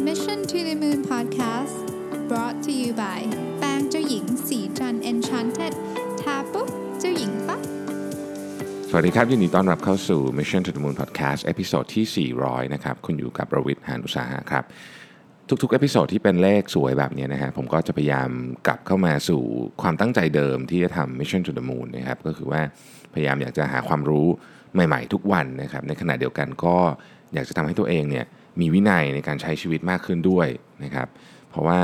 Mission to the Moon Podcast brought to you by แป้งเจ้าหญิงศรีจันทร์ Enchanted ทาปุ๊บเจ้าหญิงปั๊บสวัสดีครับ ยินดีต้อนรับเข้าสู่ Mission to the Moon Podcast episode ที่ 400 นะครับ คุณอยู่กับประวิทย์หานุสาหะครับ ทุกๆ episode ที่เป็นเลขสวยแบบนี้นะฮะ ผมก็จะพยายามกลับเข้ามาสู่ความตั้งใจเดิมที่จะทำ Mission to the Moon นะครับ ก็คือว่าพยายามอยากจะหาความรู้ใหม่ ๆ ทุกวันนะครับ ในขณะเดียวกันก็อยากจะทำให้ตัวเองเนี่ย มีวินัยในการใช้ชีวิตมากขึ้นด้วยนะครับ เพราะว่า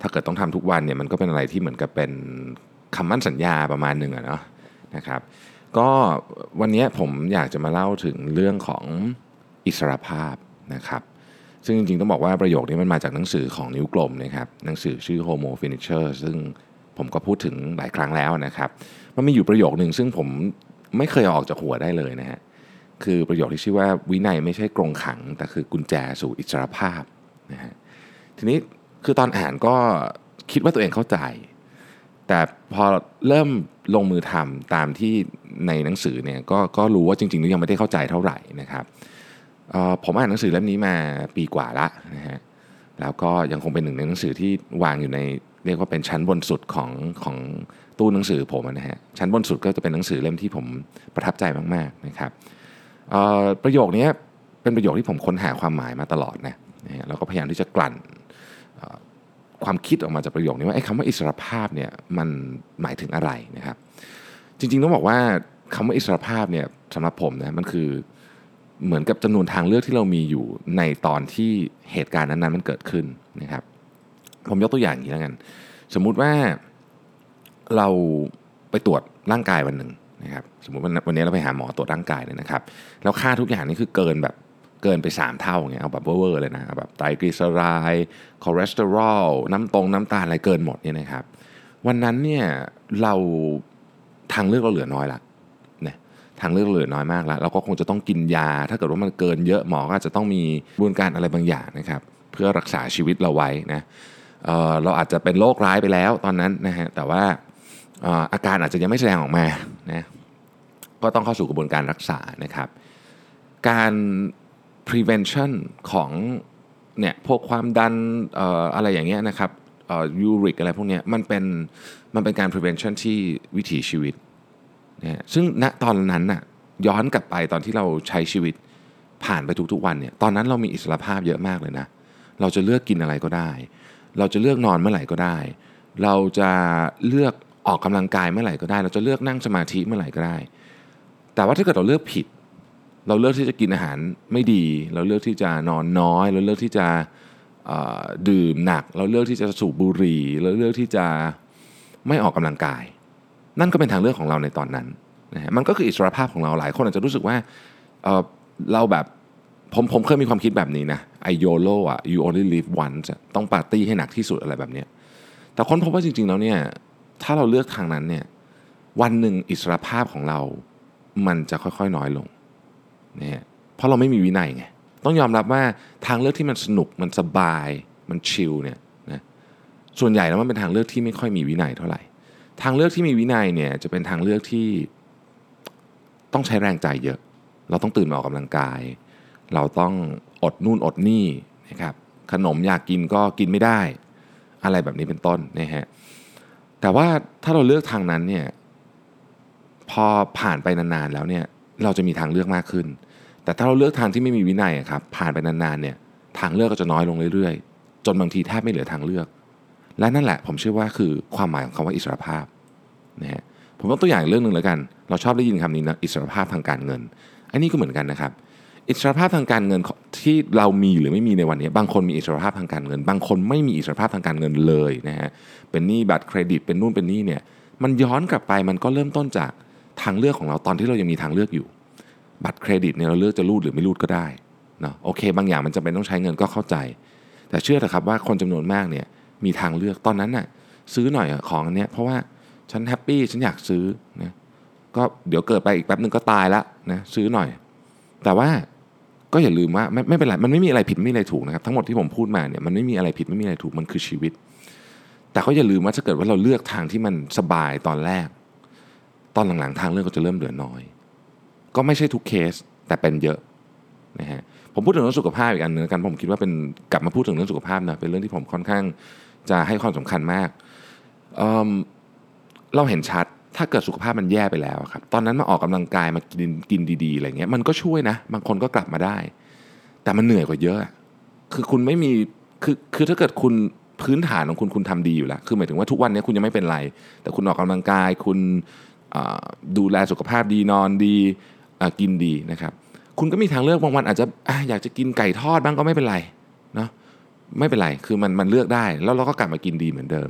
ถ้าเกิดต้องทำทุกวันเนี่ยมันก็เป็นอะไรที่เหมือนกับเป็นคำมั่นสัญญาประมาณหนึ่งอะเนาะนะครับ ก็วันนี้ผมอยากจะมาเล่าถึงเรื่องของอิสรภาพนะครับ ซึ่งจริงๆต้องบอกว่าประโยคนี้มันมาจากหนังสือของนิ้วกลมนะครับหนังสือชื่อ Homo Finisher ซึ่งผมก็พูดถึงหลายครั้งแล้วนะครับ มันมีอยู่ประโยคหนึ่งซึ่งผมไม่เคยอออกจากหัวได้เลยนะฮะ คือประโยคที่ชื่อว่าวินัยไม่ใช่กรงขัง แต่คือกุญแจสู่อิสรภาพนะฮะทีนี้คือตอนอ่านก็คิดว่าตัวเองเข้าใจ แต่พอเริ่มลงมือทำตามที่ในหนังสือเนี่ยก็ก็รู้ว่าจริงๆแล้วยังไม่ได้เข้าใจเท่าไหร่นะครับผมอ่านหนังสือเล่มนี้มาปีกว่าละนะฮะแล้วก็ยังคงเป็นหนึ่งในหนังสือที่วางอยู่ในเรียกว่าเป็นชั้นบนสุดของของตู้หนังสือผมนะฮะชั้นบนสุดก็จะเป็นหนังสือเล่มที่ผมประทับใจมากๆนะครับ ประโยคนี้เป็นประโยคที่ผมค้นหาความหมายมาตลอดนะแล้วก็พยายามที่จะกลั่นความคิดออกมาจากประโยคนี้ว่าไอ้คำว่าอิสรภาพเนี่ยมันหมายถึงอะไรนะครับ จริงๆต้องบอกว่าคำว่าอิสรภาพเนี่ยสำหรับผมนะมันคือเหมือนกับจำนวนทางเลือกที่เรามีอยู่ในตอนที่เหตุการณ์นั้นๆมันเกิดขึ้นนะครับ ผมยกตัวอย่างอย่างนี้แล้วกัน สมมุติว่าเราไปตรวจร่างกายวันหนึ่ง นะครับสมมติวันวันนี้เราไปหาหมอตรวจร่างกายเนี่ยนะครับแล้วค่าทุกอย่างนี่คือเกินแบบเกินไป 3 เท่าอย่างเงี้ยเอาแบบเวอร์เลยนะเอาแบบไตรกลีเซอไรด์คอเลสเตอรอลน้ำตรงน้ำตาลอะไรเกินหมดเนี่ยนะครับวันนั้นเนี่ยเราทางเลือกเราเหลือน้อยละเนี่ยทางเลือกเราเหลือน้อยมากแล้วเราก็คงจะต้องกินยา ถ้าเกิดว่ามันเกินเยอะหมอก็อาจจะต้องมีกระบวนการอะไรบางอย่างนะครับเพื่อรักษาชีวิตเราไว้นะเเราอาจจะเป็นโรคร้ายไปแล้วตอนนั้นนะฮะแต่ว่าเอ่ออาการอาจจะยังไม่แสดงออกมานะ ก็ต้องเข้าสู่กระบวนการรักษานะครับ การ prevention ของเนี่ยพวกความดันอออะไรอย่างเงี้ยนะครับยูริกอะไรพวกเนี้ยมันเป็นมันเป็นการ prevention ที่วิถีชีวิตนะฮะซึ่งณตอนนั้นน่ะย้อนกลับไปตอนที่เราใช้ชีวิตผ่านไปทุกๆวันเนี่ยตอนนั้นเรามีอิสรภาพเยอะมากเลยนะเราจะเลือกกินอะไรก็ได้ เราจะเลือกนอนเมื่อไหร่ก็ได้ เราจะเลือกออกกำลังกายเมื่อไหร่ก็ได้ เราจะเลือกนั่งสมาธิเมื่อไหร่ก็ได้ แต่ว่าถ้าเกิดเราเลือกผิด เราเลือกที่จะกินอาหารไม่ดี เราเลือกที่จะนอนน้อย เราเลือกที่จะดื่มหนัก เราเลือกที่จะสูบบุหรี่ เราเลือกที่จะไม่ออกกำลังกาย นั่นก็เป็นทางเลือกของเราในตอนนั้นนะฮะมันก็คืออิสรภาพของเราหลายคนอาจจะรู้สึกว่าเเราแบบผมผมเคยมีความคิดแบบนี้นะไอโยโลอะ you only live once ต้องปาร์ตี้ให้หนักที่สุดอะไรแบบนี้แต่ค้นพบว่าจริงๆแล้วเนี่ยถ้าเราเลือกทางนั้นเนี่ยวันหนึ่งอิสรภาพของเรา มันจะค่อยๆน้อยลงนะฮะเพราะเราไม่มีวินัยไงต้องยอมรับว่าทางเลือกที่มันสนุกมันสบายมันชิลเนี่ยนะส่วนใหญ่แล้วมันเป็นทางเลือกที่ไม่ค่อยมีวินัยเท่าไหร่ ทางเลือกที่มีวินัยเนี่ยจะเป็นทางเลือกที่ต้องใช้แรงใจเยอะ เราต้องตื่นมาออกกำลังกาย เราต้องอดนู่นอดนี่นะครับขนมอยากกินก็กินไม่ได้ อะไรแบบนี้เป็นต้นนะฮะแต่ว่าถ้าเราเลือกทางนั้นเนี่ย พอผ่านไปนานๆแล้วเนี่ยเราจะมีทางเลือกมากขึ้น แต่ถ้าเราเลือกทางที่ไม่มีวินัยอะครับผ่านไปนานๆเนี่ยทางเลือกก็จะน้อยลงเรื่อยๆ จนบางทีแทบไม่เหลือทางเลือก และนั่นแหละผมเชื่อว่าคือความหมายของคำว่าอิสรภาพนะฮะผมยกตัวอย่างอีกเรื่องหนึ่งแล้วกัน เราชอบได้ยินคำนี้นะอิสรภาพทางการเงิน อันนี้ก็เหมือนกันนะครับ อิสรภาพทางการเงินที่เรามีหรือไม่มีในวันนี้ บางคนมีอิสรภาพทางการเงิน บางคนไม่มีอิสรภาพทางการเงินเลยนะฮะเป็นหนี้บัตรเครดิตเป็นนู่นเป็นนี่เนี่ยมันย้อนกลับไปมันก็เริ่มต้นจาก ทางเลือกของเราตอนที่เรายังมีทางเลือกอยู่ บัตรเครดิตเนี่ยเราเลือกจะรูดหรือไม่รูดก็ได้เนาะโอเค บางอย่างมันจำเป็นต้องใช้เงินก็เข้าใจ แต่เชื่อเถอะครับว่าคนจำนวนมากเนี่ยมีทางเลือกตอนนั้นน่ะซื้อหน่อยของอันเนี้ยเพราะว่าฉันแฮปปี้ฉันอยากซื้อนะก็เดี๋ยวเกิดไปอีกแป๊บหนึ่งก็ตายละนะซื้อหน่อย แต่ว่าก็อย่าลืมว่าไม่ไม่เป็นไรมันไม่มีอะไรผิดไม่มีอะไรถูกนะครับทั้งหมดที่ผมพูดมาเนี่ยมันไม่มีอะไรผิดไม่มีอะไรถูกมันคือชีวิต แต่ก็อย่าลืมว่าถ้าเกิดว่าเราเลือกทางที่มันสบายตอนแรก ตอนหลังๆทางเลือกก็จะเริ่มเหลือน้อย ก็ไม่ใช่ทุกเคสแต่เป็นเยอะนะฮะผมพูดถึงเรื่องสุขภาพอีกอันหนึ่งแล้วกันผมคิดว่าเป็นกลับมาพูดถึงเรื่องสุขภาพนะเป็นเรื่องที่ผมค่อนข้างจะให้ความสำคัญมากเอิ่มเราเห็นชัดถ้าเกิดสุขภาพมันแย่ไปแล้วครับตอนนั้นมาออกกำลังกายมากินกินดีๆอะไรเงี้ยมันก็ช่วยนะบางคนก็กลับมาได้ แต่มันเหนื่อยกว่าเยอะ คือคุณไม่มีคือคือถ้าเกิดคุณพื้นฐานของคุณคุณทำดีอยู่แล้ว คือหมายถึงว่าทุกวันนี้คุณยังไม่เป็นไร แต่คุณออกกำลังกายคุณ ดูแลสุขภาพดีนอนดีกินดีนะครับ คุณก็มีทางเลือกบางวันอาจจะอยากจะกินไก่ทอดบ้างก็ไม่เป็นไรเนาะไม่เป็นไรคือมันมันเลือกได้แล้วเราก็กลับมากินดีเหมือนเดิม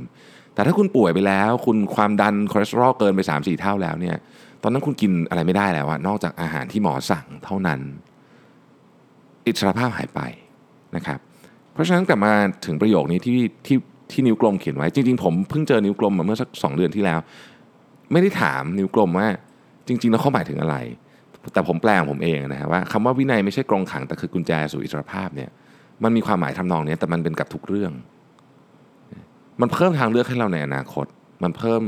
แต่ถ้าคุณป่วยไปแล้ว คุณความดันคอเลสเตอรอลเกินไป 3 4 เท่าแล้วเนี่ยตอนนั้นคุณกินอะไรไม่ได้แล้วอะนอกจากอาหารที่หมอสั่งเท่านั้น อิสรภาพหายไปนะครับ เพราะฉะนั้นกลับมาถึงประโยคนี้ที่ที่ที่นิ้วกลมเขียนไว้ จริงๆ ผมเพิ่งเจอนิ้วกลมมาเมื่อสักสองเดือนที่แล้ว ไม่ได้ถามนิ้วกลมว่า จริง ๆ แล้วเขาหมายถึงอะไร แต่ผมแปลงผมเองนะฮะว่าคำว่าวินัยไม่ใช่กรงขังแต่คือกุญแจสู่อิสรภาพเนี่ยมันมีความหมายทำนองนี้แต่มันเป็นกับทุกเรื่อง มันเพิ่มทางเลือกให้เราในอนาคต มันเพิ่ม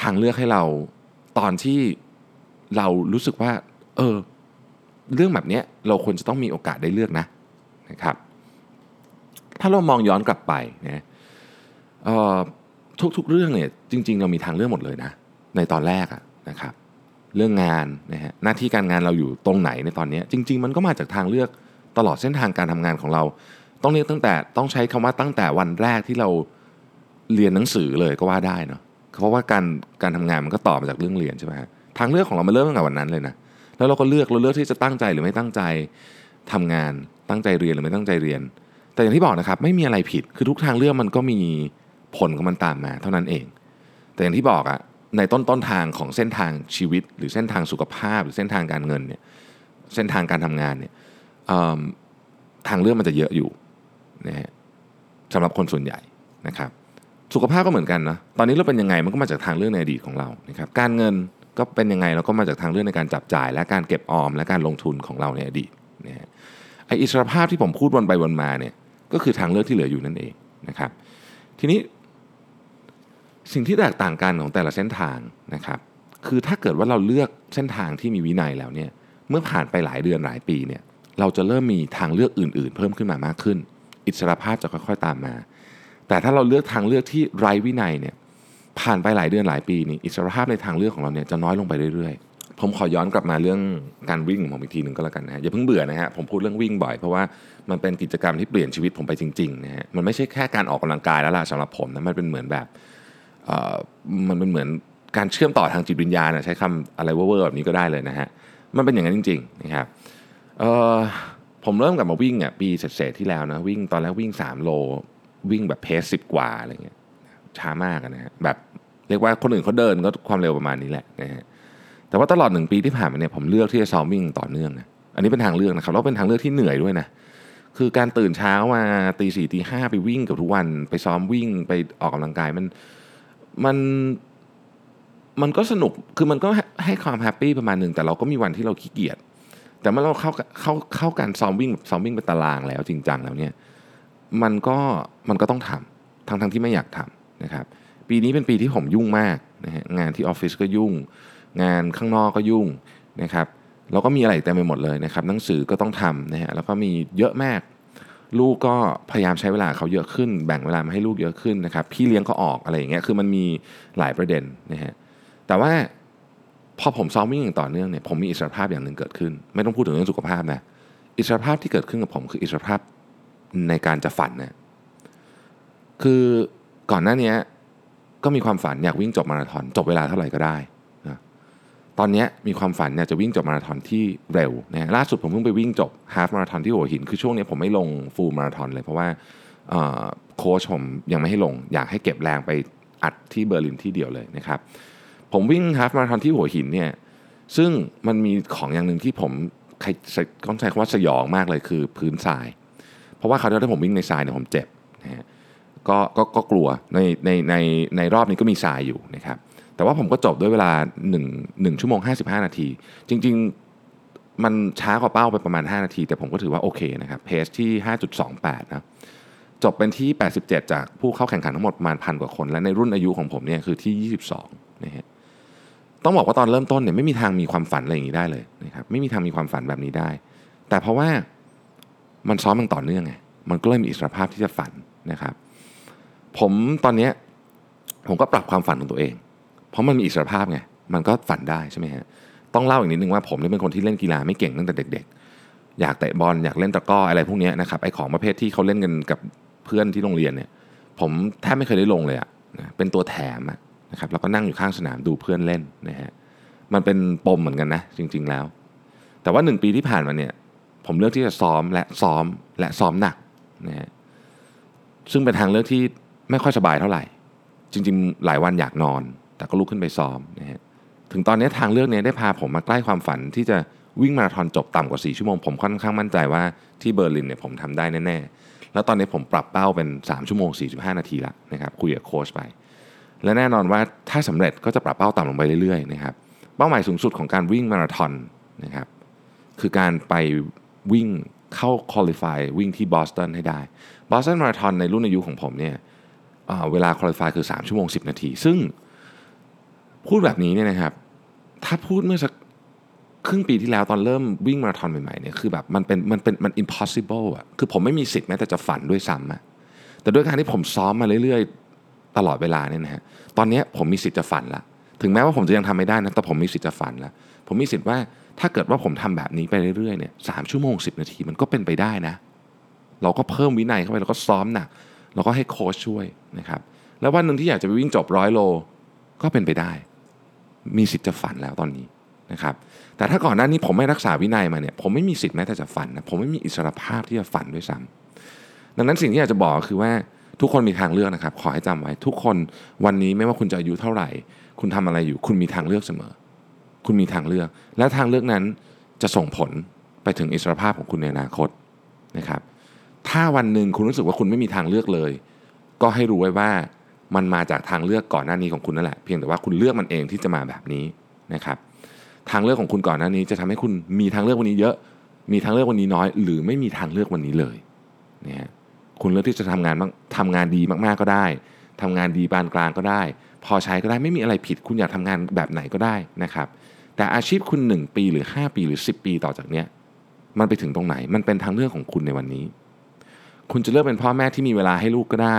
ทางเลือกให้เราตอนที่เรารู้สึกว่า เออ เรื่องแบบนี้เราควรจะต้องมีโอกาสได้เลือกนะนะครับ ถ้าเรามองย้อนกลับไปนะเอ่อ ทุกๆเรื่องเนี่ยจริง ๆ เรามีทางเลือกหมดเลยนะในตอนแรกอะนะครับ เรื่องงานนะฮะหน้าที่การงานเราอยู่ตรงไหนในตอนนี้ จริง ๆ มันก็มาจากทางเลือกตลอดเส้นทางการทำงานของเรา ต้องเรียกตั้งแต่ต้องใช้คำว่าตั้งแต่วันแรกที่เราเรียนหนังสือเลยก็ว่าได้เนาะเพราะว่าการการทำงานมันก็ต่อมาจากเรื่องเรียนใช่ไหมฮะทางเลือกของเรามันเริ่มตั้งแต่วันนั้นเลยนะแล้วเราก็เลือกเราเลือกที่จะตั้งใจหรือไม่ตั้งใจทำงานตั้งใจเรียนหรือไม่ตั้งใจเรียน แต่อย่างที่บอกนะครับไม่มีอะไรผิดคือทุกทางเลือกมันก็มี ผลของมันตามมาเท่านั้นเอง แต่อย่างที่บอกอะในต้นต้นทางของเส้นทางชีวิต หรือเส้นทางสุขภาพ หรือเส้นทางการเงินเนี่ยเส้นทางการทำงานเนี่ยทางเลือกมันจะเยอะอยู่นะฮะสำหรับคนส่วนใหญ่นะครับสุขภาพก็เหมือนกันนะตอนนี้เราเป็นยังไงมันก็มาจากทางเลือกในอดีตของเรานะครับการเงินก็เป็นยังไงเราก็มาจากทางเลือกในการจับจ่าย และการเก็บออมและการลงทุนของเราในอดีตนะฮะไออิสรภาพที่ผมพูดวนไปวนมาเนี่ยก็คือทางเลือกที่เหลืออยู่นั่นเองนะครับทีนี้ สิ่งที่แตกต่างกันของแต่ละเส้นทางนะครับคือถ้าเกิดว่าเราเลือกเส้นทางที่มีวินัยแล้วเนี่ยเมื่อผ่านไปหลายเดือนหลายปีเนี่ยเราจะเริ่มมีทางเลือกอื่น ๆ เพิ่มขึ้นมามากขึ้น อิสรภาพจะค่อยๆตามมา แต่ถ้าเราเลือกทางเลือกที่ไร้วินัยเนี่ยผ่านไปหลายเดือนหลายปีนี่อิสรภาพในทางเลือกของเราเนี่ยจะน้อยลงไปเรื่อยๆ ผมขอย้อนกลับมาเรื่องการวิ่งของผมอีกทีหนึ่งก็แล้วกันนะฮะอย่าเพิ่งเบื่อนะฮะผมพูดเรื่องวิ่งบ่อยเพราะว่ามันเป็นกิจกรรมที่เปลี่ยนชีวิตผมไปจริงๆนะฮะมันไม่ใช่แค่การออกกำลังกายแล้วล่ะสำหรับผมนะมันเป็นเหมือนแบบ มันเป็นเหมือนการเชื่อมต่อทางจิตวิญญาณใช้คำอะไรเวอร์แบบนี้ก็ได้เลยนะฮะมันเป็นอย่างนั้นจริงๆนะครับผมเริ่มกลับมาวิ่งอะปีเศษที่แล้วนะวิ่งตอนแรกวิ่ง 3 โล วิ่งแบบเพสสิบกว่าอะไรเงี้ยช้ามากนะฮะแบบเรียกว่าคนอื่นเขาเดินก็ความเร็วประมาณนี้แหละนะฮะแต่ว่าตลอดหนึ่งปีที่ผ่านมาเนี่ยผมเลือกที่จะซ้อมวิ่งต่อเนื่องนะอันนี้เป็นทางเลือกนะครับแล้วเป็นทางเลือกที่เหนื่อยด้วยนะคือการตื่นเช้ามาตีสี่ตีห้าไปวิ่งกับทุกวัน ไปซ้อมวิ่งไปออกกำลังกายมัน มันมันก็สนุกคือมันก็ให้ความแฮปปี้ประมาณหนึ่งแต่เราก็มีวันที่เราขี้เกียจแต่เมื่อเราเข้าเข้าเข้าการซ้อมวิ่งซ้อมวิ่งเป็นตารางแล้วจริงจังแล้วเนี่ยมันก็มันก็ต้องทำทั้งทั้งที่ไม่อยากทำนะครับ ปีนี้เป็นปีที่ผมยุ่งมากนะฮะงานที่ออฟฟิศก็ยุ่ง งานข้างนอกก็ยุ่งนะครับแล้วก็มีอะไรเต็มไปหมดเลยนะครับ หนังสือก็ต้องทำนะฮะแล้วก็มีเยอะมาก ลูกก็พยายามใช้เวลาเขาเยอะขึ้น แบ่งเวลามาให้ลูกเยอะขึ้นนะครับ พี่เลี้ยงก็ออกอะไรอย่างเงี้ยคือมันมีหลายประเด็นนะฮะแต่ว่าพอผมซ้อมวิ่งอย่างต่อเนื่องเนี่ยผมมีอิสรภาพอย่างหนึ่งเกิดขึ้น ไม่ต้องพูดถึงเรื่องสุขภาพนะอิสรภาพที่เกิดขึ้นกับผมคืออิสรภาพในการจะฝันนะคือก่อนหน้านี้ก็มีความฝันอยากวิ่งจบมาราธอนจบเวลาเท่าไหร่ก็ได้ ตอนนี้มีความฝันอยากจะวิ่งจบมาราธอนที่เร็วนะล่าสุดผมเพิ่งไปวิ่งจบ half มาราธอนที่หัวหิน คือช่วงนี้ผมไม่ลง full มาราธอนเลย เพราะว่าโค้ชผมยังไม่ให้ลง อยากให้เก็บแรงไปอัดที่เบอร์ลินที่เดียวเลยนะครับผมวิ่ง half มาราธอนที่หัวหินเนี่ยซึ่งมันมีของอย่างหนึ่งที่ผมต้องใช้คำว่าสยองมากเลยคือพื้นทราย เพราะว่าคราวที่แล้วผมวิ่งในทรายเนี่ยผมเจ็บนะฮะก็ก็ก็กลัวในในในในรอบนี้ก็มีทรายอยู่นะครับ แต่ว่าผมก็จบด้วยเวลา1 1ชั่วโมง 55 นาที จริง ๆ มันช้ากว่าเป้าไปประมาณ 5 นาที แต่ผมก็ถือว่าโอเคนะครับเพสที่ 5.28 นะจบเป็นที่ 87 จากผู้เข้าแข่งขันทั้งหมดประมาณพันกว่าคน และในรุ่นอายุของผมเนี่ยคือที่ 22นะฮะต้องบอกว่าตอนเริ่มต้นเนี่ยไม่มีทางมีความฝันอะไรอย่างนี้ได้เลยนะครับไม่มีทางมีความฝันแบบนี้ได้ แต่เพราะว่ามันซ้อมมันต่อเนื่องไงมันก็เลยมีอิสรภาพที่จะฝันนะครับ ผมตอนนี้ผมก็ปรับความฝันของตัวเอง เพราะมันมีอิสรภาพไงมันก็ฝันได้ใช่ไหมฮะต้องเล่าอีกนิดนึงว่าผมเนี่ยเป็นคนที่เล่นกีฬาไม่เก่งตั้งแต่เด็ก ๆ อยากเตะบอลอยากเล่นตะก้ออะไรพวกนี้นะครับไอ้ของประเภทที่เขาเล่นกันกับเพื่อนที่โรงเรียนเนี่ยผมแทบไม่เคยได้ลงเลยอะนะเป็นตัวแถมนะครับแล้วก็นั่งอยู่ข้างสนามดูเพื่อนเล่นนะฮะมันเป็นปมเหมือนกันนะจริง ๆแล้ว แต่ว่าหนึ่งปีที่ผ่านมาเนี่ยผมเลือกที่จะซ้อมและซ้อมและซ้อมหนักนะฮะซึ่งเป็นทางเลือกที่ไม่ค่อยสบายเท่าไหร่ จริง ๆ หลายวันอยากนอน แต่ก็ลุกขึ้นไปซ้อมนะฮะถึงตอนนี้ทางเลือกนี้ได้พาผมมาใกล้ความฝันที่จะวิ่งมาราธอนจบต่ำกว่า 4 ชั่วโมง ผมค่อนข้างมั่นใจว่าที่เบอร์ลินเนี่ยผมทำได้แน่ๆ แล้วตอนนี้ผมปรับเป้าเป็น 3 ชั่วโมง 45 นาทีละนะครับคุยกับโค้ชไป และแน่นอนว่าถ้าสำเร็จก็จะปรับเป้าต่ำลงไปเรื่อยๆนะครับเป้าหมายสูงสุดของการวิ่งมาราธอนนะครับคือการไปวิ่งเข้า qualify วิ่งที่บอสตันให้ได้บอสตันมาราธอนในรุ่นอายุของผมเนี่ยเวลา qualify คือ 3 ชั่วโมง 10 นาที ซึ่ง พูดแบบนี้เนี่ยนะครับ ถ้าพูดเมื่อสักครึ่งปีที่แล้วตอนเริ่มวิ่งมาราธอนใหม่ๆเนี่ยคือแบบมันเป็นมันเป็นมัน impossible อะคือผมไม่มีสิทธิ์แม้แต่จะฝันด้วยซ้ำอะแต่ด้วยการที่ผมซ้อมมาเรื่อยๆ ตลอดเวลาเนี่ยนะฮะตอนนี้ผมมีสิทธิ์จะฝันละถึงแม้ว่าผมจะยังทำไม่ได้นะแต่ผมมีสิทธิ์จะฝันละผมมีสิทธิ์ว่าถ้าเกิดว่าผมทำแบบนี้ไปเรื่อยๆเนี่ยสามชั่วโมงสินาทีมันก็เป็นไปได้นะ เราก็เพิ่มวินัยเข้าไปเราก็ซ้อมหนักเราก็ให้โค้ชช่วยนะครับแล้ววันหนึ่งที่อยากจะไปวิ่งจบร้อยโลก็เป็นไปได้ มีสิทธิ์จะฝันแล้วตอนนี้นะครับ แต่ถ้าก่อนหน้านี้ผมไม่รักษาวินัยมาเนี่ยผมไม่มีสิทธิ์แม้แต่จะฝันนะผมไม่มีอิสรภาพที่จะฝันด้วยซ้ำดังนั้นสิ่งที่อยากจะบอกคือว่าทุกคนมีทางเลือกนะครับ ขอให้จำไว้ ทุกคนวันนี้ไม่ว่าคุณจะอายุเท่าไหร่ คุณทำอะไรอยู่ คุณมีทางเลือกเสมอ คุณมีทางเลือก และทางเลือกนั้นจะส่งผลไปถึงอิสรภาพของคุณในอนาคตนะครับ ถ้าวันหนึ่งคุณรู้สึกว่าคุณไม่มีทางเลือกเลย ก็ให้รู้ไว้ว่า มันมาจากทางเลือกก่อนหน้านี้ของคุณนั่นแหละ เพียงแต่ว่าคุณเลือกมันเองที่จะมาแบบนี้นะครับ ทางเลือกของคุณก่อนหน้านี้จะทำให้คุณมีทางเลือกวันนี้เยอะ มีทางเลือกวันนี้น้อย หรือไม่มีทางเลือกวันนี้เลยนะฮะคุณเลือกที่จะทำงานบ้างทำงานดีมากๆก็ได้ทำงานดีปานกลางก็ได้ พอใช้ก็ได้ไม่มีอะไรผิด คุณอยากทำงานแบบไหนก็ได้นะครับ แต่อาชีพคุณ 1 ปีหรือ 5 ปีหรือ 10 ปีต่อจากเนี้ยมันไปถึงตรงไหน มันเป็นทางเลือกของคุณในวันนี้ คุณจะเลือกเป็นพ่อแม่ที่มีเวลาให้ลูกก็ได้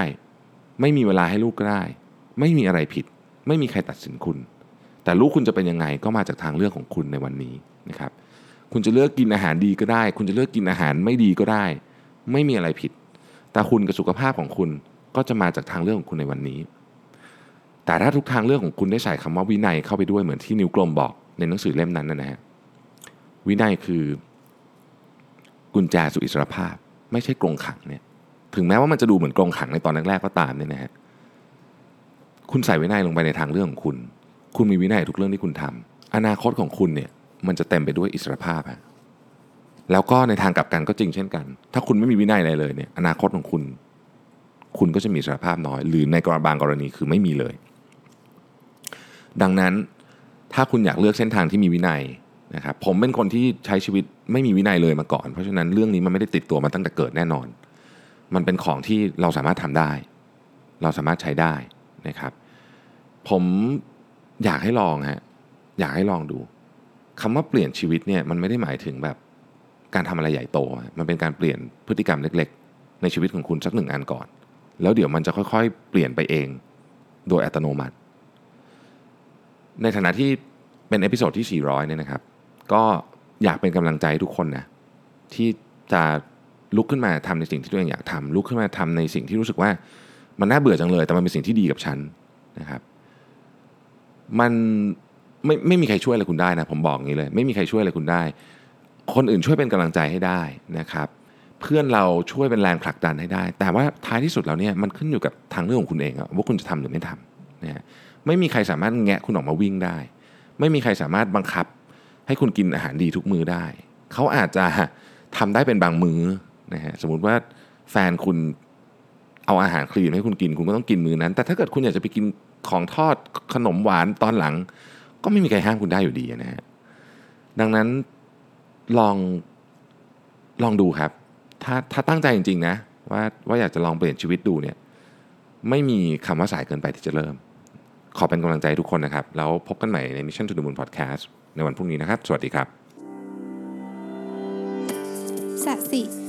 ไม่มีเวลาให้ลูกก็ได้ ไม่มีอะไรผิด ไม่มีใครตัดสินคุณ แต่ลูกคุณจะเป็นยังไงก็มาจากทางเลือกของคุณในวันนี้นะครับคุณจะเลือกกินอาหารดีก็ได้ คุณจะเลือกกินอาหารไม่ดีก็ได้ ไม่มีอะไรผิด แต่คุณกับสุขภาพของคุณก็จะมาจากทางเลือกของคุณในวันนี้ แต่ถ้าทุกทางเลือกของคุณได้ใส่คำว่าวินัยเข้าไปด้วยเหมือนที่นิวกลมบอกในหนังสือเล่มนั้นนะฮะวินัยคือ กุญแจสู่อิสรภาพ ไม่ใช่กรงขังเนี่ย ถึงแม้ว่ามันจะดูเหมือนกรงขังในตอนแรกๆก็ตามเนี่ยนะฮะคุณใส่วินัยลงไปในทางเรื่องของคุณ คุณมีวินัยทุกเรื่องที่คุณทำอนาคตของคุณเนี่ยมันจะเต็มไปด้วยอิสรภาพฮะแล้วก็ในทางกลับกันก็จริงเช่นกัน ถ้าคุณไม่มีวินัยอะไรเลยเนี่ยอนาคตของคุณ คุณก็จะมีอิสรภาพน้อย หรือในกรณีบางกรณีคือไม่มีเลย ดังนั้นถ้าคุณอยากเลือกเส้นทางที่มีวินัยนะครับผมเป็นคนที่ใช้ชีวิตไม่มีวินัยเลยมาก่อน เพราะฉะนั้นเรื่องนี้มันไม่ได้ติดตัวมาตั้งแต่เกิดแน่นอน มันเป็นของที่เราสามารถทำได้ เราสามารถใช้ได้นะครับ ผมอยากให้ลองฮะอยากให้ลองดูคำว่าเปลี่ยนชีวิตเนี่ยมันไม่ได้หมายถึงแบบการทำอะไรใหญ่โต มันเป็นการเปลี่ยนพฤติกรรมเล็ก ๆ ในชีวิตของคุณสักหนึ่งอันก่อน แล้วเดี๋ยวมันจะค่อยๆ เปลี่ยนไปเอง โดยอัตโนมัติ ในฐานะที่เป็น episode ที่ 400เนี่ยนะครับ ก็อยากเป็นกำลังใจให้ทุกคนนะที่จะ ลุกขึ้นมาทำในสิ่งที่ตัวเองอยากทำลุกขึ้นมาทำในสิ่งที่รู้สึกว่ามันน่าเบื่อจังเลย แต่มันเป็นสิ่งที่ดีกับฉันนะครับมันไม่ไม่มีใครช่วยอะไรคุณได้นะผมบอกอย่างนี้เลย ไม่มีใครช่วยอะไรคุณได้ คนอื่นช่วยเป็นกำลังใจให้ได้นะครับ เพื่อนเราช่วยเป็นแรงผลักดันให้ได้ แต่ว่าท้ายที่สุดแล้วเนี่ยมันขึ้นอยู่กับทางเรื่องของคุณเองว่าคุณจะทำหรือไม่ทำนะฮะไม่มีใครสามารถแงะคุณออกมาวิ่งได้ ไม่มีใครสามารถบังคับ ให้คุณกินอาหารดีทุกมื้อได้ เขาอาจจะทำได้เป็นบางมื้อ นะฮะสมมติว่าแฟนคุณเอาอาหารคลีนให้คุณกินคุณก็ต้องกินมือนั้น แต่ถ้าเกิดคุณอยากจะไปกินของทอดขนมหวานตอนหลัง ก็ไม่มีใครห้ามคุณได้อยู่ดีนะฮะดังนั้นลองลองดูครับ ถ้าถ้าตั้งใจจริงๆนะว่าว่าอยากจะลองเปลี่ยนชีวิตดูเนี่ยไม่มีคำว่าสายเกินไปที่จะเริ่ม ขอเป็นกำลังใจทุกคนนะครับ แล้วพบกันใหม่ใน Mission to the Moon Podcast ในวันพรุ่งนี้นะครับ สวัสดีครับสิ